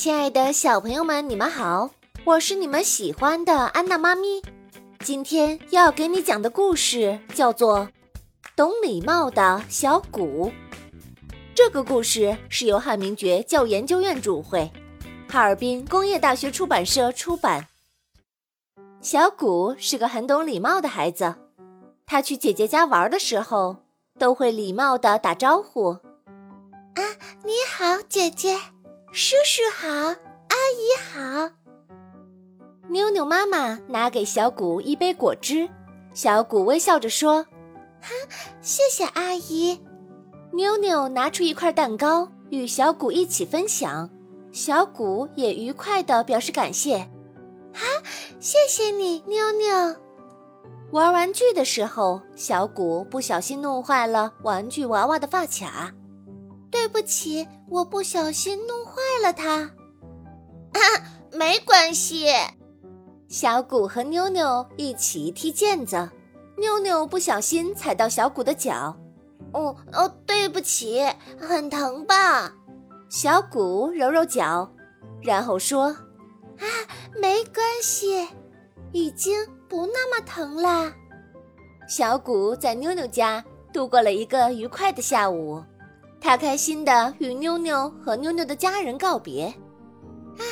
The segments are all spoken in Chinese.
亲爱的小朋友们，你们好，我是你们喜欢的安娜妈咪。今天要给你讲的故事叫做《懂礼貌的小谷》。这个故事是由汉明觉教研究院主会，哈尔滨工业大学出版社出版。小谷是个很懂礼貌的孩子，他去姐姐家玩的时候，都会礼貌的打招呼。啊，你好，姐姐。叔叔好，阿姨好。妞妞妈妈拿给小谷一杯果汁，小谷微笑着说：“哈，谢谢阿姨。”妞妞拿出一块蛋糕与小谷一起分享，小谷也愉快地表示感谢：“哈，谢谢你，妞妞。”玩玩具的时候，小谷不小心弄坏了玩具娃娃的发卡。对不起，我不小心弄坏了它。啊，没关系。小谷和妞妞一起踢毽子，妞妞不小心踩到小谷的脚。哦哦，对不起，很疼吧？小谷揉揉脚，然后说：“啊，没关系，已经不那么疼了。”小谷在妞妞家度过了一个愉快的下午。他开心地与妞妞和妞妞的家人告别。啊，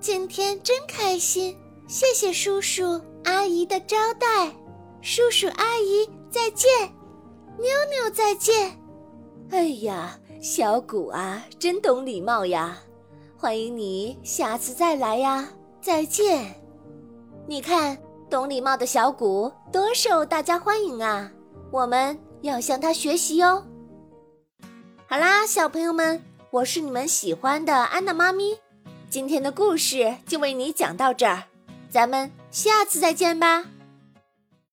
今天真开心！谢谢叔叔阿姨的招待，叔叔阿姨再见，妞妞再见。哎呀，小谷啊，真懂礼貌呀！欢迎你下次再来呀！再见。你看，懂礼貌的小谷多受大家欢迎啊！我们要向他学习哟。好啦，小朋友们，我是你们喜欢的安娜妈咪。今天的故事就为你讲到这儿，咱们下次再见吧。